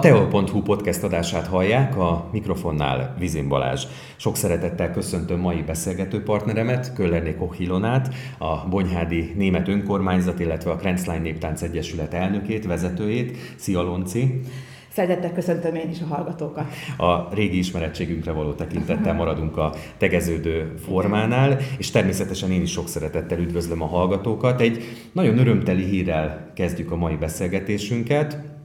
A teol.hu podcast adását hallják, a mikrofonnál Vizin Balázs. Sok szeretettel köszöntöm mai beszélgető partneremet, Köllerné Kohilonát, a Bonyhádi Német Önkormányzat, illetve a Krenzlein Néptánc Egyesület elnökét, vezetőjét. Szia Lonci! Szeretettel köszöntöm én is a hallgatókat. A régi ismerettségünkre való tekintettel maradunk a tegeződő formánál, és természetesen én is sok szeretettel üdvözlöm a hallgatókat. Egy nagyon örömteli hírrel kezdjük a mai beszélgetésünket.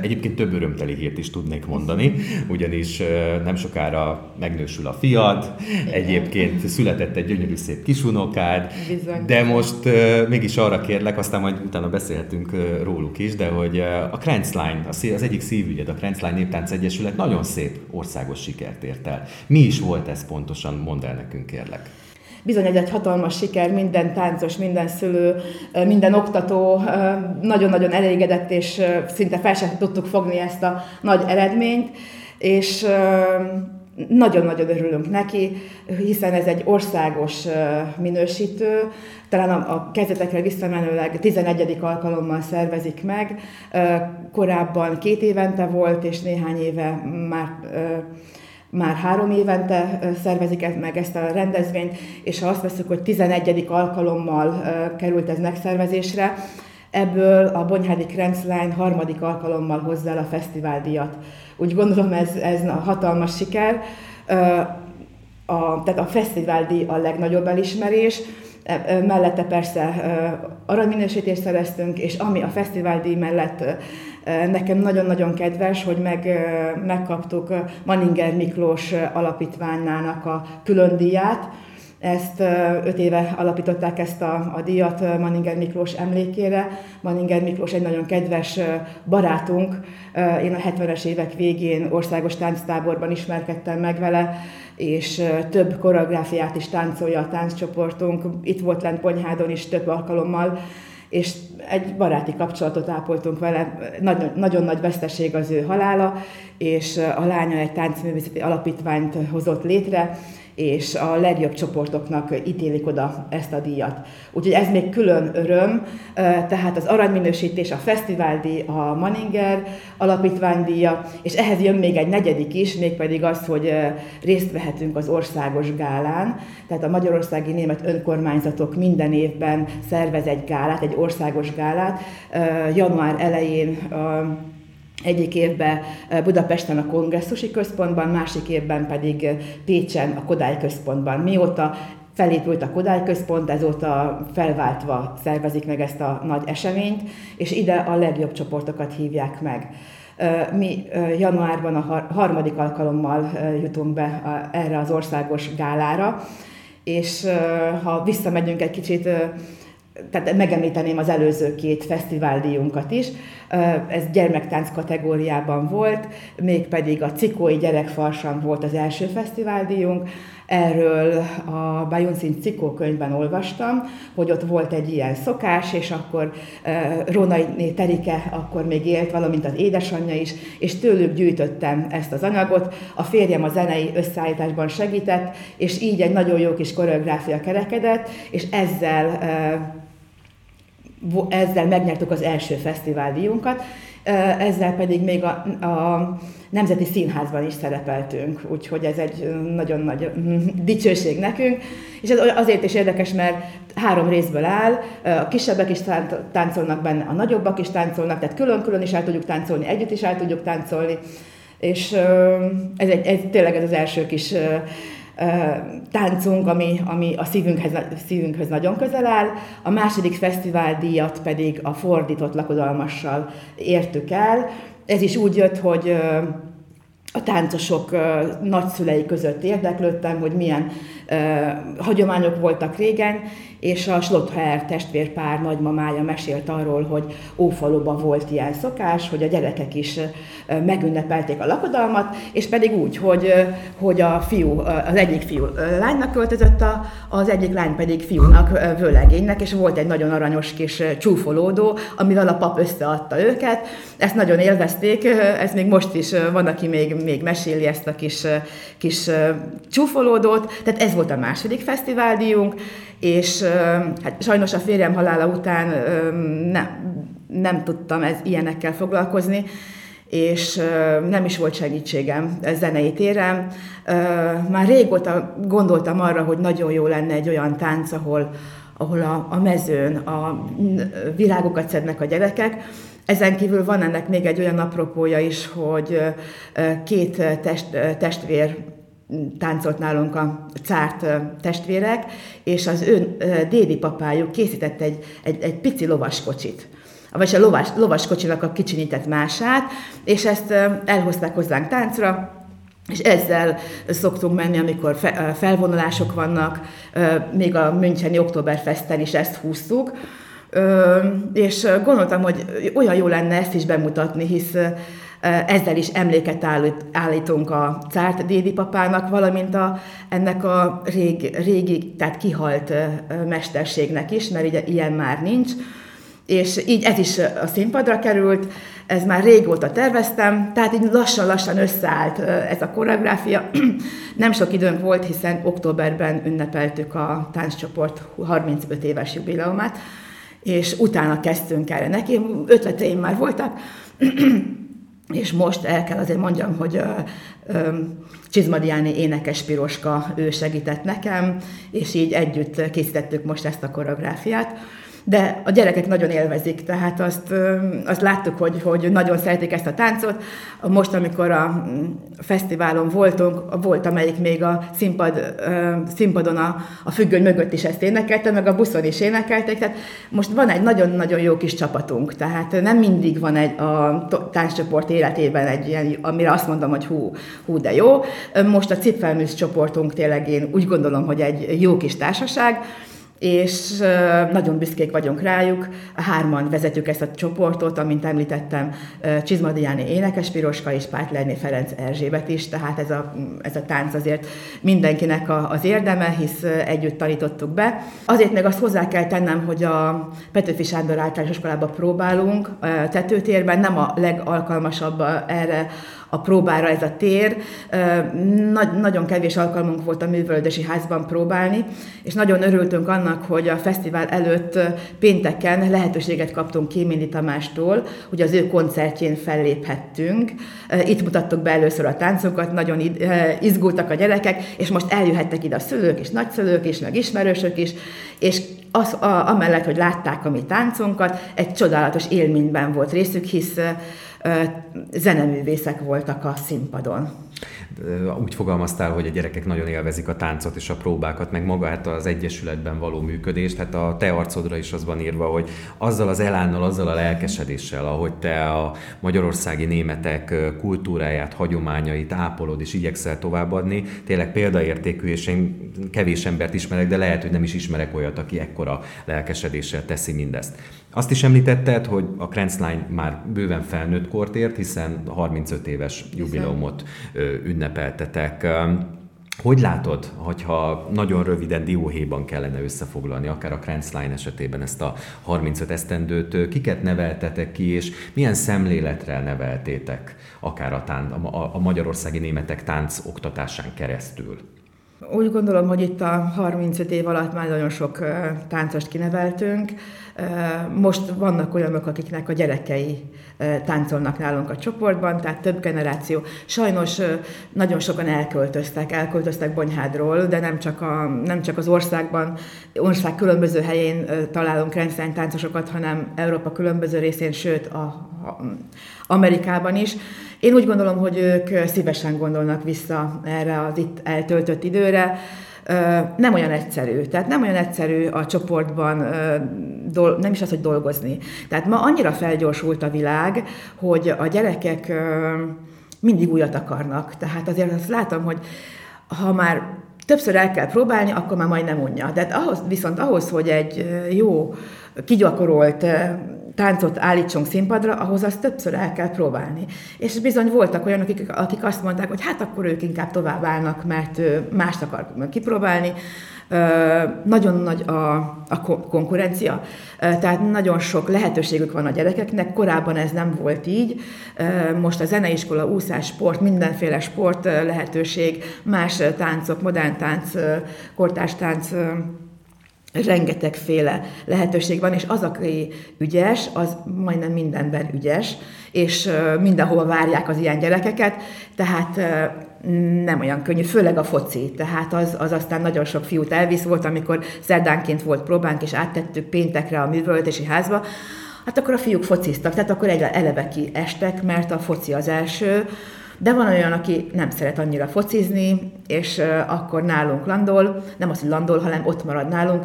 Egyébként több örömteli hírt is tudnék mondani, ugyanis nem sokára megnősül a fiad, egyébként született egy gyönyörű szép kisunokád, Bizony. de most mégis arra kérlek, aztán majd utána beszélhetünk róluk is, de hogy a Krenzlein, az egyik szívügyed, a Krenzlein Néptánc Egyesület nagyon szép országos sikert ért el. Mi is volt ez pontosan, mondd el nekünk kérlek bizony egy hatalmas siker, minden táncos, minden szülő, minden oktató nagyon-nagyon elégedett, és szinte fel sem tudtuk fogni ezt a nagy eredményt, és nagyon-nagyon örülünk neki, hiszen ez egy országos minősítő, talán a, a kezdetekre visszamenőleg 11. alkalommal szervezik meg, korábban két évente volt, és néhány éve már már három évente szervezik meg ezt a rendezvényt, és ha azt veszük, hogy 11. alkalommal került ez megszervezésre, ebből a Bonyhádi Krenzlein harmadik alkalommal hozzá el a fesztiváldíjat. Úgy gondolom ez, ez a hatalmas siker. A, tehát a fesztiváldíj a legnagyobb elismerés, mellette persze aranyminősítést szereztünk, és ami a fesztiváldíj mellett Nekem nagyon-nagyon kedves, hogy meg, megkaptuk Maninger Miklós alapítványának a külön díját. Ezt öt éve alapították ezt a, a díjat Maninger Miklós emlékére. Maninger Miklós egy nagyon kedves barátunk. Én a 70-es évek végén országos tánctáborban ismerkedtem meg vele, és több koreográfiát is táncolja a tánccsoportunk. Itt volt lent Ponyhádon is több alkalommal és egy baráti kapcsolatot ápoltunk vele, nagyon, nagyon nagy veszteség az ő halála, és a lánya egy táncművészeti alapítványt hozott létre, és a legjobb csoportoknak ítélik oda ezt a díjat. Úgyhogy ez még külön öröm, tehát az aranyminősítés, a fesztiváldíj, a Maninger alapítványdíja, és ehhez jön még egy negyedik is, mégpedig az, hogy részt vehetünk az országos gálán, tehát a magyarországi német önkormányzatok minden évben szervez egy gálát, egy országos gálát. Január elején egyik évben Budapesten a kongresszusi központban, másik évben pedig Pécsen a Kodály központban. Mióta felépült a Kodály központ, ezóta felváltva szervezik meg ezt a nagy eseményt, és ide a legjobb csoportokat hívják meg. Mi januárban a harmadik alkalommal jutunk be erre az országos gálára, és ha visszamegyünk egy kicsit tehát megemlíteném az előző két fesztiváldíjunkat is. Ez gyermektánc kategóriában volt, mégpedig a Cikói Gyerekfarsam volt az első fesztiváldíjunk. Erről a Bajunszín Cikó könyvben olvastam, hogy ott volt egy ilyen szokás, és akkor Rónai Terike akkor még élt, valamint az édesanyja is, és tőlük gyűjtöttem ezt az anyagot. A férjem a zenei összeállításban segített, és így egy nagyon jó kis koreográfia kerekedett, és ezzel ezzel megnyertük az első fesztivál díjunkat, ezzel pedig még a, a Nemzeti Színházban is szerepeltünk, úgyhogy ez egy nagyon nagy dicsőség nekünk, és ez azért is érdekes, mert három részből áll, a kisebbek is táncolnak benne, a nagyobbak is táncolnak, tehát külön-külön is el tudjuk táncolni, együtt is el tudjuk táncolni, és ez, egy, ez tényleg ez az első kis táncunk, ami, ami a szívünkhez, szívünkhöz nagyon közel áll. A második fesztivál díjat pedig a fordított lakodalmassal értük el. Ez is úgy jött, hogy a táncosok nagyszülei között érdeklődtem, hogy milyen hagyományok voltak régen, és a Slother testvérpár nagymamája mesélt arról, hogy Ófaluban volt ilyen szokás, hogy a gyerekek is megünnepelték a lakodalmat, és pedig úgy, hogy, hogy a fiú, az egyik fiú lánynak költözött, a, az egyik lány pedig fiúnak, vőlegénynek, és volt egy nagyon aranyos kis csúfolódó, amivel a pap összeadta őket. Ezt nagyon élvezték, ez még most is van, aki még, még meséli ezt a kis, kis csúfolódót. Tehát ez volt a második fesztiváldíjunk, és hát sajnos a férjem halála után nem, nem tudtam ez, ilyenekkel foglalkozni, és nem is volt segítségem zenei téren. Már régóta gondoltam arra, hogy nagyon jó lenne egy olyan tánc, ahol, ahol a, a mezőn a virágokat szednek a gyerekek. Ezen kívül van ennek még egy olyan apropója is, hogy két test, testvér táncolt nálunk a cárt testvérek, és az ő dédi papájuk készített egy, egy, egy pici lovaskocsit. Vagy a lovas, lovaskocsinak a kicsinyített mását, és ezt elhozták hozzánk táncra, és ezzel szoktunk menni, amikor felvonulások vannak, még a Müncheni Oktoberfesten is ezt húztuk, és gondoltam, hogy olyan jó lenne ezt is bemutatni, hisz ezzel is emléket állít, állítunk a cárt dédi papának, valamint a, ennek a rég, régi, tehát kihalt mesterségnek is, mert ugye ilyen már nincs. És így ez is a színpadra került, ez már régóta terveztem, tehát így lassan-lassan összeállt ez a koreográfia. Nem sok időnk volt, hiszen októberben ünnepeltük a tánccsoport 35 éves jubileumát, és utána kezdtünk erre neki. Ötleteim már voltak, és most el kell azért mondjam, hogy Csizmadiáni énekes Piroska, ő segített nekem, és így együtt készítettük most ezt a koreográfiát de a gyerekek nagyon élvezik, tehát azt, azt láttuk, hogy, hogy nagyon szeretik ezt a táncot. Most, amikor a mm, fesztiválon voltunk, volt, amelyik még a színpad, színpadon a, a függöny mögött is ezt énekelte, meg a buszon is énekelték, tehát most van egy nagyon-nagyon jó kis csapatunk, tehát nem mindig van egy a tánccsoport életében egy ilyen, amire azt mondom, hogy hú, hú de jó. Most a Cipfelműsz csoportunk tényleg én úgy gondolom, hogy egy jó kis társaság, és nagyon büszkék vagyunk rájuk. Hárman vezetjük ezt a csoportot, amint említettem, Csizmadiáni énekes Piroska és Pátlerné Ferenc Erzsébet is, tehát ez a, ez a tánc azért mindenkinek a, az érdeme, hisz együtt tanítottuk be. Azért még azt hozzá kell tennem, hogy a Petőfi Sándor általános iskolába próbálunk tetőtérben, nem a legalkalmasabb erre a próbára ez a tér. Nagy, nagyon kevés alkalmunk volt a művölgyesi házban próbálni, és nagyon örültünk annak, hogy a fesztivál előtt pénteken lehetőséget kaptunk Kémindi Tamástól, hogy az ő koncertjén felléphettünk. Itt mutattuk be először a táncokat, nagyon izgultak a gyerekek, és most eljöhettek ide a szülők és nagyszülők is, meg ismerősök is, és az, a, amellett, hogy látták a mi táncunkat, egy csodálatos élményben volt részük, hisz zeneművészek voltak a színpadon úgy fogalmaztál, hogy a gyerekek nagyon élvezik a táncot és a próbákat, meg magát az egyesületben való működést. Hát a te arcodra is az van írva, hogy azzal az elánnal, azzal a lelkesedéssel, ahogy te a magyarországi németek kultúráját, hagyományait ápolod és igyekszel továbbadni, tényleg példaértékű, és én kevés embert ismerek, de lehet, hogy nem is ismerek olyat, aki ekkora lelkesedéssel teszi mindezt. Azt is említetted, hogy a Krenzlein már bőven felnőtt kort ért, hiszen 35 éves jubileumot ünnepeltetek. Hogy látod, hogyha nagyon röviden dióhéjban kellene összefoglalni, akár a Krenzlein esetében ezt a 35 esztendőt, kiket neveltetek ki, és milyen szemléletre neveltétek, akár a, tán, a, a magyarországi németek tánc oktatásán keresztül? Úgy gondolom, hogy itt a 35 év alatt már nagyon sok táncost kineveltünk. Most vannak olyanok, akiknek a gyerekei táncolnak nálunk a csoportban, tehát több generáció. Sajnos nagyon sokan elköltöztek, elköltöztek Bonyhádról, de nem csak, a, nem csak az országban, ország különböző helyén találunk rendszerint táncosokat, hanem Európa különböző részén, sőt a, a Amerikában is. Én úgy gondolom, hogy ők szívesen gondolnak vissza erre az itt eltöltött időre. Nem olyan egyszerű. Tehát nem olyan egyszerű a csoportban, nem is az, hogy dolgozni. Tehát ma annyira felgyorsult a világ, hogy a gyerekek mindig újat akarnak. Tehát azért azt látom, hogy ha már többször el kell próbálni, akkor már majd nem unja. De ahhoz, viszont ahhoz, hogy egy jó, kigyakorolt táncot állítsunk színpadra, ahhoz azt többször el kell próbálni. És bizony voltak olyanok, akik, akik azt mondták, hogy hát akkor ők inkább tovább állnak, mert mást akar kipróbálni. Nagyon nagy a, a konkurencia, tehát nagyon sok lehetőségük van a gyerekeknek, korábban ez nem volt így. Most a zeneiskola, úszás, sport, mindenféle sport lehetőség, más táncok, modern tánc, kortárs tánc, rengetegféle lehetőség van, és az, aki ügyes, az majdnem mindenben ügyes, és mindenhova várják az ilyen gyerekeket, tehát nem olyan könnyű, főleg a foci, tehát az, az aztán nagyon sok fiút elvisz volt, amikor szerdánként volt próbánk, és áttettük péntekre a művöltési házba, hát akkor a fiúk fociztak, tehát akkor eleve estek, mert a foci az első, de van olyan, aki nem szeret annyira focizni, és akkor nálunk landol, nem az, hogy landol, hanem ott marad nálunk,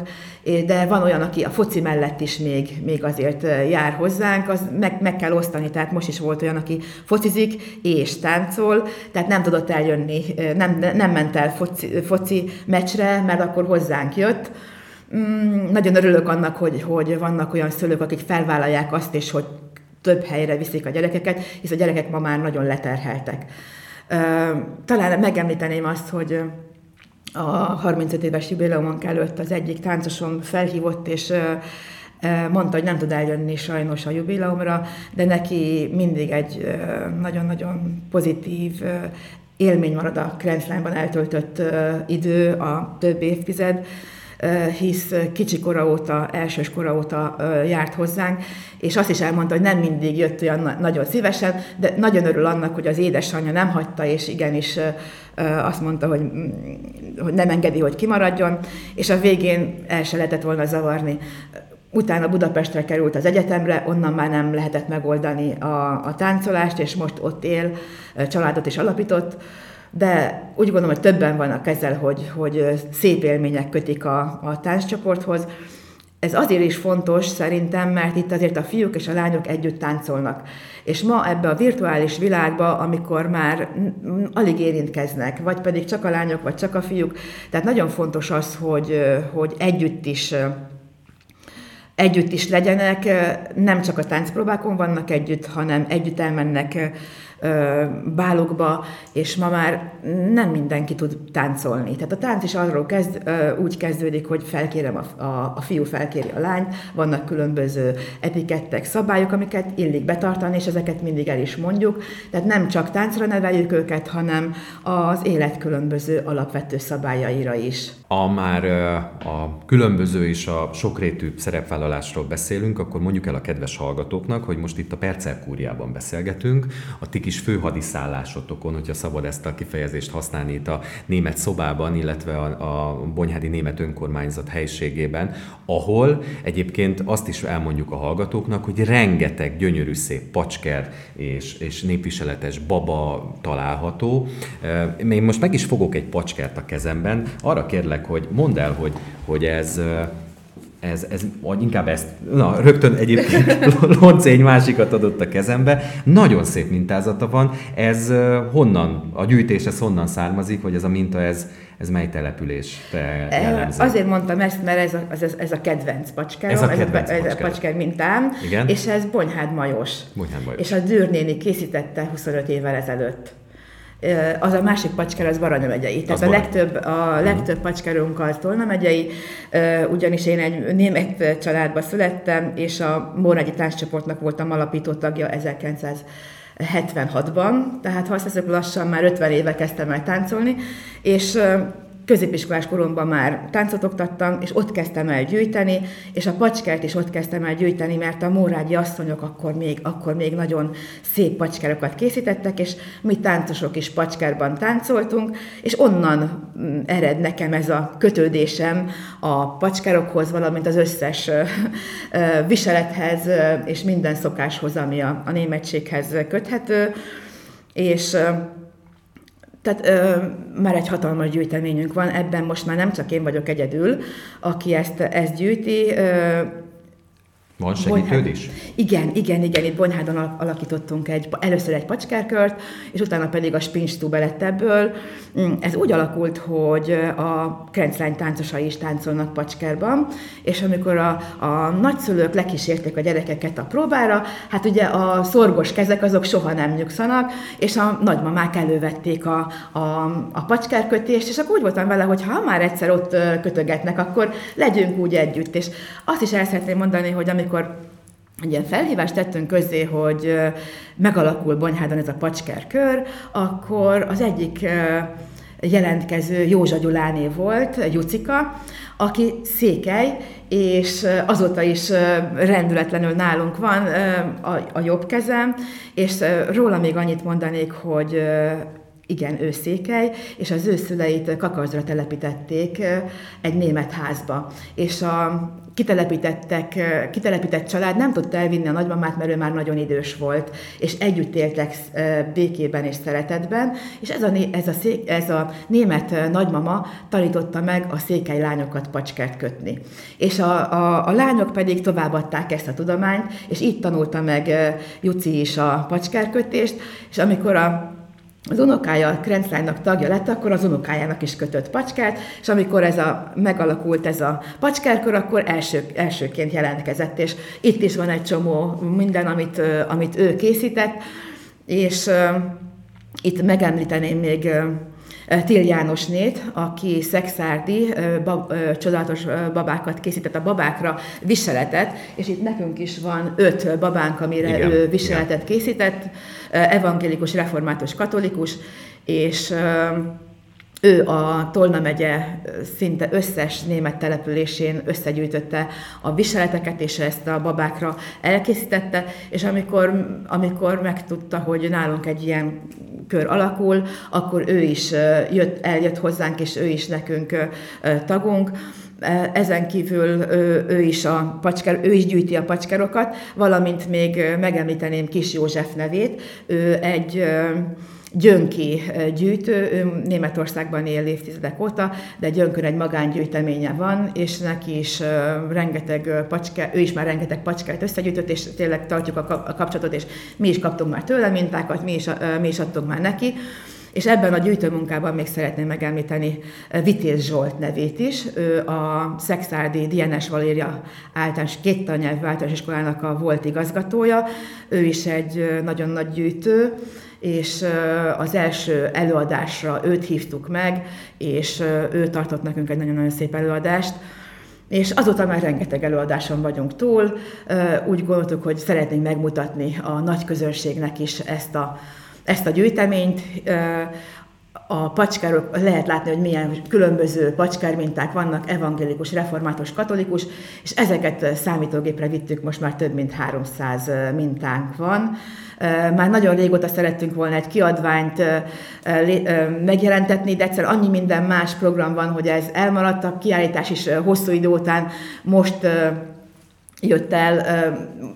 de van olyan, aki a foci mellett is még, még azért jár hozzánk, az meg, meg kell osztani, tehát most is volt olyan, aki focizik és táncol, tehát nem tudott eljönni, nem, nem ment el foci, foci meccsre, mert akkor hozzánk jött, Mm, nagyon örülök annak, hogy, hogy vannak olyan szülők, akik felvállalják azt, és hogy több helyre viszik a gyerekeket, hisz a gyerekek ma már nagyon leterheltek. Talán megemlíteném azt, hogy a 35 éves jubileumon előtt az egyik táncosom felhívott, és mondta, hogy nem tud eljönni sajnos a jubileumra, de neki mindig egy nagyon-nagyon pozitív élmény marad a Krenzlányban eltöltött idő, a több évtized, hisz kicsi kora óta, elsős kora óta járt hozzánk, és azt is elmondta, hogy nem mindig jött olyan nagyon szívesen, de nagyon örül annak, hogy az édesanyja nem hagyta, és igenis azt mondta, hogy, mm, hogy nem engedi, hogy kimaradjon, és a végén el se lehetett volna zavarni. Utána Budapestre került az egyetemre, onnan már nem lehetett megoldani a, a táncolást, és most ott él, családot is alapított de úgy gondolom, hogy többen vannak ezzel, hogy, hogy szép élmények kötik a, a tánccsoporthoz. Ez azért is fontos szerintem, mert itt azért a fiúk és a lányok együtt táncolnak. És ma ebbe a virtuális világba, amikor már alig érintkeznek, vagy pedig csak a lányok, vagy csak a fiúk, tehát nagyon fontos az, hogy, hogy együtt is együtt is legyenek, nem csak a táncpróbákon vannak együtt, hanem együtt elmennek bálokba, és ma már nem mindenki tud táncolni. Tehát a tánc is arról kezd, úgy kezdődik, hogy felkérem a, a, a fiú felkéri a lányt, vannak különböző etikettek, szabályok, amiket illik betartani, és ezeket mindig el is mondjuk. Tehát nem csak táncra neveljük őket, hanem az élet különböző alapvető szabályaira is. A már a különböző és a sokrétű szerepvállalásról beszélünk, akkor mondjuk el a kedves hallgatóknak, hogy most itt a Percelkúriában beszélgetünk, a ti kis főhadiszállásotokon, hogyha szabad ezt a kifejezést használni itt a német szobában, illetve a, a Bonyhádi Német Önkormányzat helységében, ahol egyébként azt is elmondjuk a hallgatóknak, hogy rengeteg gyönyörű szép pacsker és, és népviseletes baba található. Én most meg is fogok egy pacskert a kezemben, arra kérlek, hogy mondd el, hogy, hogy ez ez, ez, vagy inkább ezt, na, rögtön egyébként Lonce egy másikat adott a kezembe. Nagyon szép mintázata van. Ez honnan, a gyűjtés ez honnan származik, hogy ez a minta, ez, ez mely település te jellemző? Azért mondtam ezt, mert ez a, ez, ez a kedvenc pacskárom, ez a, kedvenc ez a, ez a mintám, Igen? és ez Bonyhád Majos. Bonyhád Majos. És a Dűrnéni készítette 25 évvel ezelőtt az a másik pacsker az Baranya megyei. Tehát a legtöbb, a mhm. legtöbb pacskerünk az Tolna megyei, ugyanis én egy német családba születtem, és a Mórnagyi tánccsoportnak voltam alapító tagja 1976-ban, tehát ha azt lassan már 50 éve kezdtem el táncolni, és középiskolás koromban már táncot oktattam, és ott kezdtem el gyűjteni, és a pacskert is ott kezdtem el gyűjteni, mert a mórágyi asszonyok akkor még, akkor még nagyon szép pacskerokat készítettek, és mi táncosok is pacskerban táncoltunk, és onnan mm, ered nekem ez a kötődésem a pacskerokhoz, valamint az összes viselethez és minden szokáshoz, ami a, a németséghez köthető, és tehát ö, már egy hatalmas gyűjteményünk van, ebben most már nem csak én vagyok egyedül, aki ezt, ezt gyűjti, ö, van segítőd is? Igen, igen, igen, itt Bonyhádon alakítottunk egy, először egy pacskárkört, és utána pedig a spinstube lett ebből. Mm, ez úgy alakult, hogy a krenclány táncosai is táncolnak pacskárban, és amikor a, a nagyszülők lekísérték a gyerekeket a próbára, hát ugye a szorgos kezek azok soha nem nyugszanak, és a nagymamák elővették a, a, a pacskárkötést, és akkor úgy voltam vele, hogy ha már egyszer ott kötögetnek, akkor legyünk úgy együtt. És azt is el szeretném mondani, hogy amikor amikor egy ilyen felhívást tettünk közzé, hogy megalakul Bonyhádon ez a pacsker kör, akkor az egyik jelentkező Józsa Gyuláné volt, Jucika, aki székely, és azóta is rendületlenül nálunk van a jobb kezem, és róla még annyit mondanék, hogy igen, ő székely, és az ő szüleit Kakarzra telepítették egy német házba. És a kitelepítettek, kitelepített család nem tudta elvinni a nagymamát, mert ő már nagyon idős volt, és együtt éltek békében és szeretetben, és ez a, ez a, szék, ez a német nagymama tanította meg a székely lányokat pacskert kötni. És a, a, a lányok pedig továbbadták ezt a tudományt, és így tanulta meg Juci is a pacskárkötést, és amikor a az unokája a Krenclánynak tagja lett, akkor az unokájának is kötött pacskát, és amikor ez a, megalakult ez a pacskárkor, akkor első, elsőként jelentkezett, és itt is van egy csomó minden, amit, amit ő készített, és uh, itt megemlíteném még Til Jánosnét, aki szexárdi, bab, csodálatos babákat készített a babákra viseletet, és itt nekünk is van öt babánk, amire igen, ő viseletet igen. készített, evangélikus, református, katolikus, és ő a Tolna megye szinte összes német településén összegyűjtötte a viseleteket, és ezt a babákra elkészítette, és amikor, amikor megtudta, hogy nálunk egy ilyen kör alakul, akkor ő is jött, eljött hozzánk, és ő is nekünk tagunk. Ezen kívül ő, ő is, a pacsker, ő is gyűjti a pacskerokat, valamint még megemlíteném Kis József nevét. Ő egy Gyönki gyűjtő, ő Németországban él évtizedek óta, de Gyönkön egy magángyűjteménye van, és neki is rengeteg pacske, ő is már rengeteg pacskát összegyűjtött, és tényleg tartjuk a kapcsolatot, és mi is kaptunk már tőle mintákat, mi is, mi is adtunk már neki. És ebben a gyűjtőmunkában még szeretném megemlíteni Vitéz Zsolt nevét is. Ő a Szexárdi DNS Valéria általános két tannyelvű általános iskolának a volt igazgatója. Ő is egy nagyon nagy gyűjtő, és az első előadásra őt hívtuk meg, és ő tartott nekünk egy nagyon-nagyon szép előadást, és azóta már rengeteg előadáson vagyunk túl. Úgy gondoltuk, hogy szeretnénk megmutatni a nagy közönségnek is ezt a, ezt a gyűjteményt. A pacskárok, lehet látni, hogy milyen különböző pacskárminták vannak, evangélikus, református, katolikus, és ezeket számítógépre vittük, most már több mint 300 mintánk van. Már nagyon régóta szerettünk volna egy kiadványt megjelentetni, de egyszer annyi minden más program van, hogy ez elmaradt, a kiállítás is hosszú idő után most jött el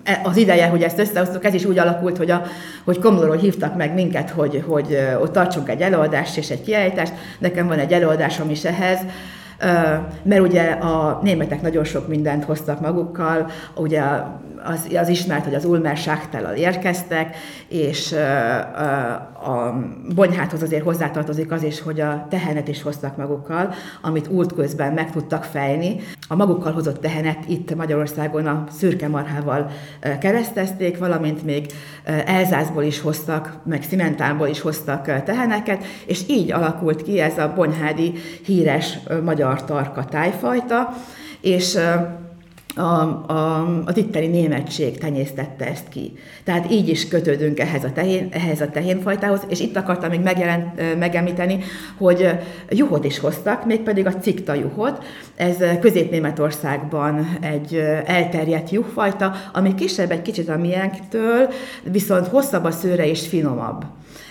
e, az ideje, hogy ezt összehoztuk. Ez is úgy alakult, hogy, a, hogy Komlóról hívtak meg minket, hogy, hogy ott tartsunk egy előadást és egy kiállítást. Nekem van egy előadásom is ehhez, mert ugye a németek nagyon sok mindent hoztak magukkal, ugye az, az ismert, hogy az Ulmer Schachtelal érkeztek, és a bonyháthoz azért hozzátartozik az is, hogy a tehenet is hoztak magukkal, amit út közben meg tudtak fejni. A magukkal hozott tehenet itt Magyarországon a szürke marhával keresztezték, valamint még Elzászból is hoztak, meg Szimentánból is hoztak teheneket, és így alakult ki ez a bonyhádi híres magyar tarka tájfajta, és a, a, az itteni németség tenyésztette ezt ki. Tehát így is kötődünk ehhez a, tehén, ehhez a tehénfajtához, és itt akartam még megjelent, megemlíteni, hogy juhot is hoztak, mégpedig a cikta juhot. Ez Közép-Németországban egy elterjedt juhfajta, ami kisebb egy kicsit a miénktől, viszont hosszabb a szőre és finomabb.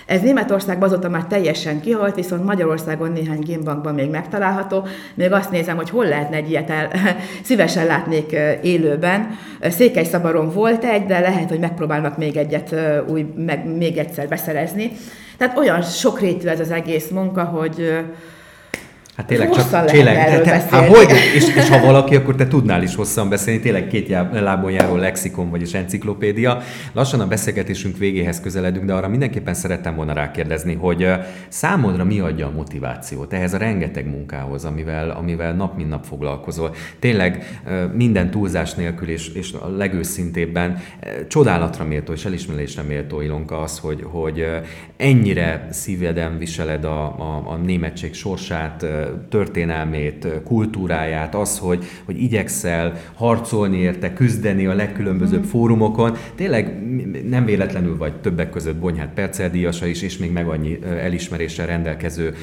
Ez Németországban azóta már teljesen kihalt, viszont Magyarországon néhány gémbankban még megtalálható. Még azt nézem, hogy hol lehetne egy ilyet el, szívesen látnék élőben. Székely szabaron volt egy, de lehet, hogy megpróbálnak még egyet új, meg még egyszer beszerezni. Tehát olyan sokrétű ez az egész munka, hogy Hát tényleg csak tényleg, te, te, hát hogy, és, és, ha valaki, akkor te tudnál is hosszan beszélni, tényleg két lábon járó lexikon, vagyis enciklopédia. Lassan a beszélgetésünk végéhez közeledünk, de arra mindenképpen szerettem volna rákérdezni, hogy számodra mi adja a motivációt ehhez a rengeteg munkához, amivel, amivel nap mint nap foglalkozol. Tényleg minden túlzás nélkül és, és a legőszintébben csodálatra méltó és elismerésre méltó Ilonka az, hogy, hogy ennyire szíveden viseled a, a, a németség sorsát, történelmét, kultúráját, az, hogy, hogy igyekszel harcolni érte, küzdeni a legkülönbözőbb mm. fórumokon. Tényleg nem véletlenül vagy többek között Bonyhát perceldíjasa is, és még meg annyi elismeréssel rendelkező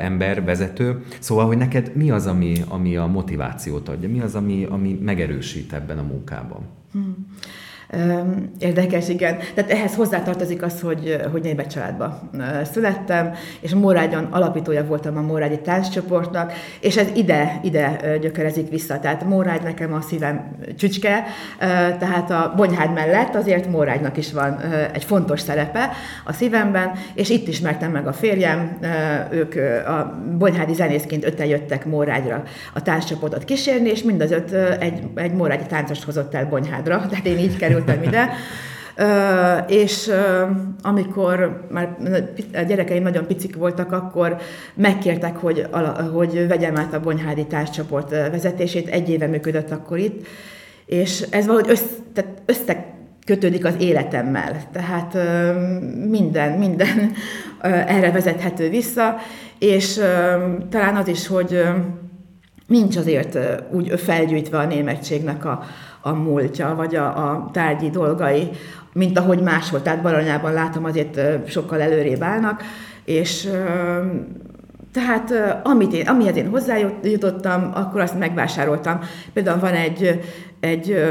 ember, vezető. Szóval, hogy neked mi az, ami, ami a motivációt adja, mi az, ami, ami megerősít ebben a munkában? Mm. Érdekes, igen. Tehát ehhez hozzátartozik az, hogy, hogy német családba születtem, és Mórágyon alapítója voltam a Mórágyi tánccsoportnak, és ez ide, ide gyökerezik vissza. Tehát Mórágy nekem a szívem csücske, tehát a Bonyhád mellett azért Mórágynak is van egy fontos szerepe a szívemben, és itt ismertem meg a férjem, ők a Bonyhádi zenészként öten jöttek Mórágyra a tánccsoportot kísérni, és mind az öt egy, egy Mórágyi táncost hozott el Bonyhádra, tehát én így kerültem kerültem ide. Uh, és uh, amikor már a gyerekeim nagyon picik voltak, akkor megkértek, hogy, hogy vegyem át a Bonyhádi társcsoport vezetését, egy éve működött akkor itt, és ez valahogy össze, összekötődik az életemmel. Tehát uh, minden, minden erre vezethető vissza, és talán az is, hogy nincs azért úgy felgyűjtve a németségnek a, a múltja, vagy a, a tárgyi dolgai, mint ahogy máshol. Tehát Baranyában látom azért sokkal előrébb állnak, és tehát amit én, amihez én hozzájutottam, akkor azt megvásároltam. Például van egy, egy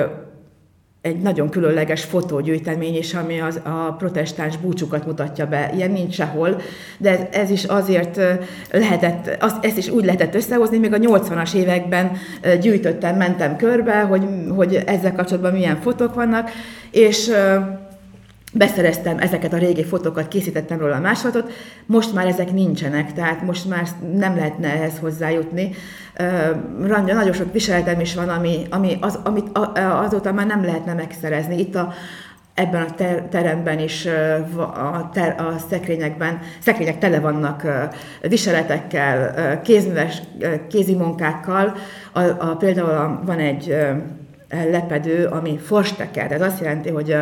egy nagyon különleges fotógyűjtemény is, ami az, a protestáns búcsukat mutatja be. Ilyen nincs sehol, de ez, ez is azért lehetett, az, ezt is úgy lehetett összehozni, még a 80-as években gyűjtöttem, mentem körbe, hogy, hogy ezzel kapcsolatban milyen fotók vannak, és beszereztem ezeket a régi fotókat, készítettem róla a másolatot, most már ezek nincsenek, tehát most már nem lehetne ehhez hozzájutni. Rangya, nagyon sok viseletem is van, ami, ami az, amit azóta már nem lehetne megszerezni. Itt a, ebben a ter- teremben is a, ter- a szekrényekben, szekrények tele vannak viseletekkel, kézműves kézimunkákkal. A, a, például van egy lepedő, ami forsteker, ez azt jelenti, hogy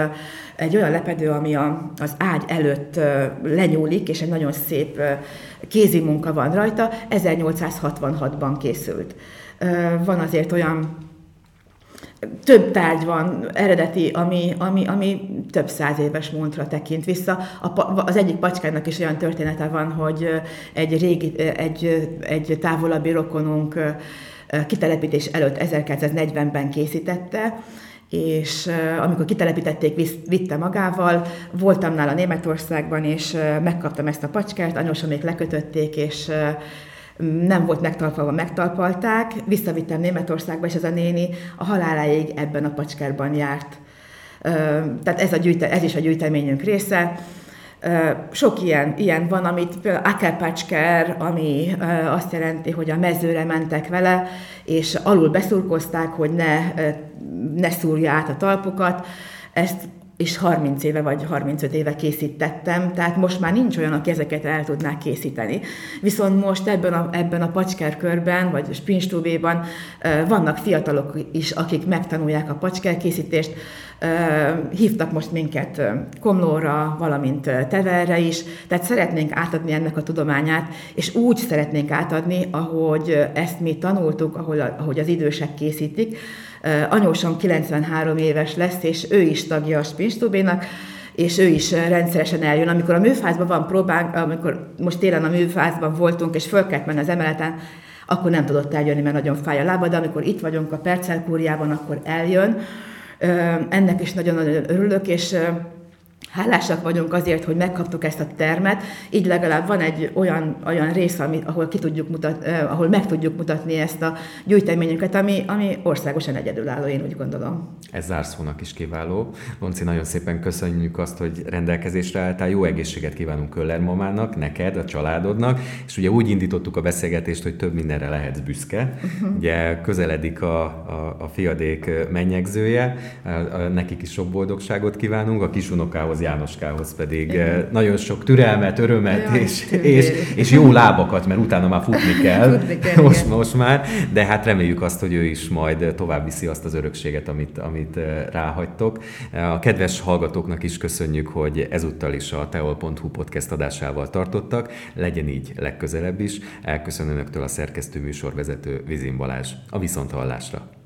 egy olyan lepedő, ami a, az ágy előtt lenyúlik, és egy nagyon szép kézi munka van rajta, 1866-ban készült. Van azért olyan több tárgy van eredeti, ami, ami, ami több száz éves múltra tekint vissza. A, az egyik pacskának is olyan története van, hogy egy régi, egy, egy távolabbi rokonunk kitelepítés előtt 1940-ben készítette, és amikor kitelepítették, vitte magával, voltam nála Németországban, és megkaptam ezt a pacskát, még lekötötték, és nem volt megtalpalva, megtalpalták, visszavittem Németországba, és ez a néni a haláláig ebben a pacskárban járt. Tehát ez, a gyűjte, ez is a gyűjteményünk része. Sok ilyen, ilyen van, amit például Akerpacsker, ami azt jelenti, hogy a mezőre mentek vele, és alul beszurkozták, hogy ne, ne szúrja át a talpokat. Ezt és 30 éve vagy 35 éve készítettem, tehát most már nincs olyan, aki ezeket el tudná készíteni. Viszont most ebben a, ebben a pacskerkörben, vagy Spinstubéban vannak fiatalok is, akik megtanulják a pacskerkészítést, hívtak most minket Komlóra, valamint Teverre is, tehát szeretnénk átadni ennek a tudományát, és úgy szeretnénk átadni, ahogy ezt mi tanultuk, ahogy az idősek készítik, Anyósom 93 éves lesz, és ő is tagja a Spinstubénak, és ő is rendszeresen eljön. Amikor a műfázban van próbánk, amikor most télen a műfázban voltunk, és föl kellett menni az emeleten, akkor nem tudott eljönni, mert nagyon fáj a lába, de amikor itt vagyunk a percelkúriában, akkor eljön. Ennek is nagyon-nagyon örülök, és hálásak vagyunk azért, hogy megkaptuk ezt a termet, így legalább van egy olyan, olyan rész, ami, ahol, ki tudjuk mutat, eh, ahol meg tudjuk mutatni ezt a gyűjteményünket, ami, ami országosan egyedülálló, én úgy gondolom. Ez zárszónak is kiváló. Lonci, nagyon szépen köszönjük azt, hogy rendelkezésre álltál. Jó egészséget kívánunk Köller mamának, neked, a családodnak, és ugye úgy indítottuk a beszélgetést, hogy több mindenre lehetsz büszke. Uh-huh. Ugye közeledik a, a, a fiadék mennyegzője, nekik is sok boldogságot kívánunk, a kisunokával Zsuzsikához, Jánoskához pedig Igen. nagyon sok türelmet, örömet Jaj, és, és, és jó lábakat, mert utána már futni kell, futni kell most, most már, de hát reméljük azt, hogy ő is majd tovább viszi azt az örökséget, amit, amit ráhagytok. A kedves hallgatóknak is köszönjük, hogy ezúttal is a teol.hu podcast adásával tartottak, legyen így legközelebb is. Elköszönöm önöktől a szerkesztő műsorvezető Vizin Balázs. A viszonthallásra!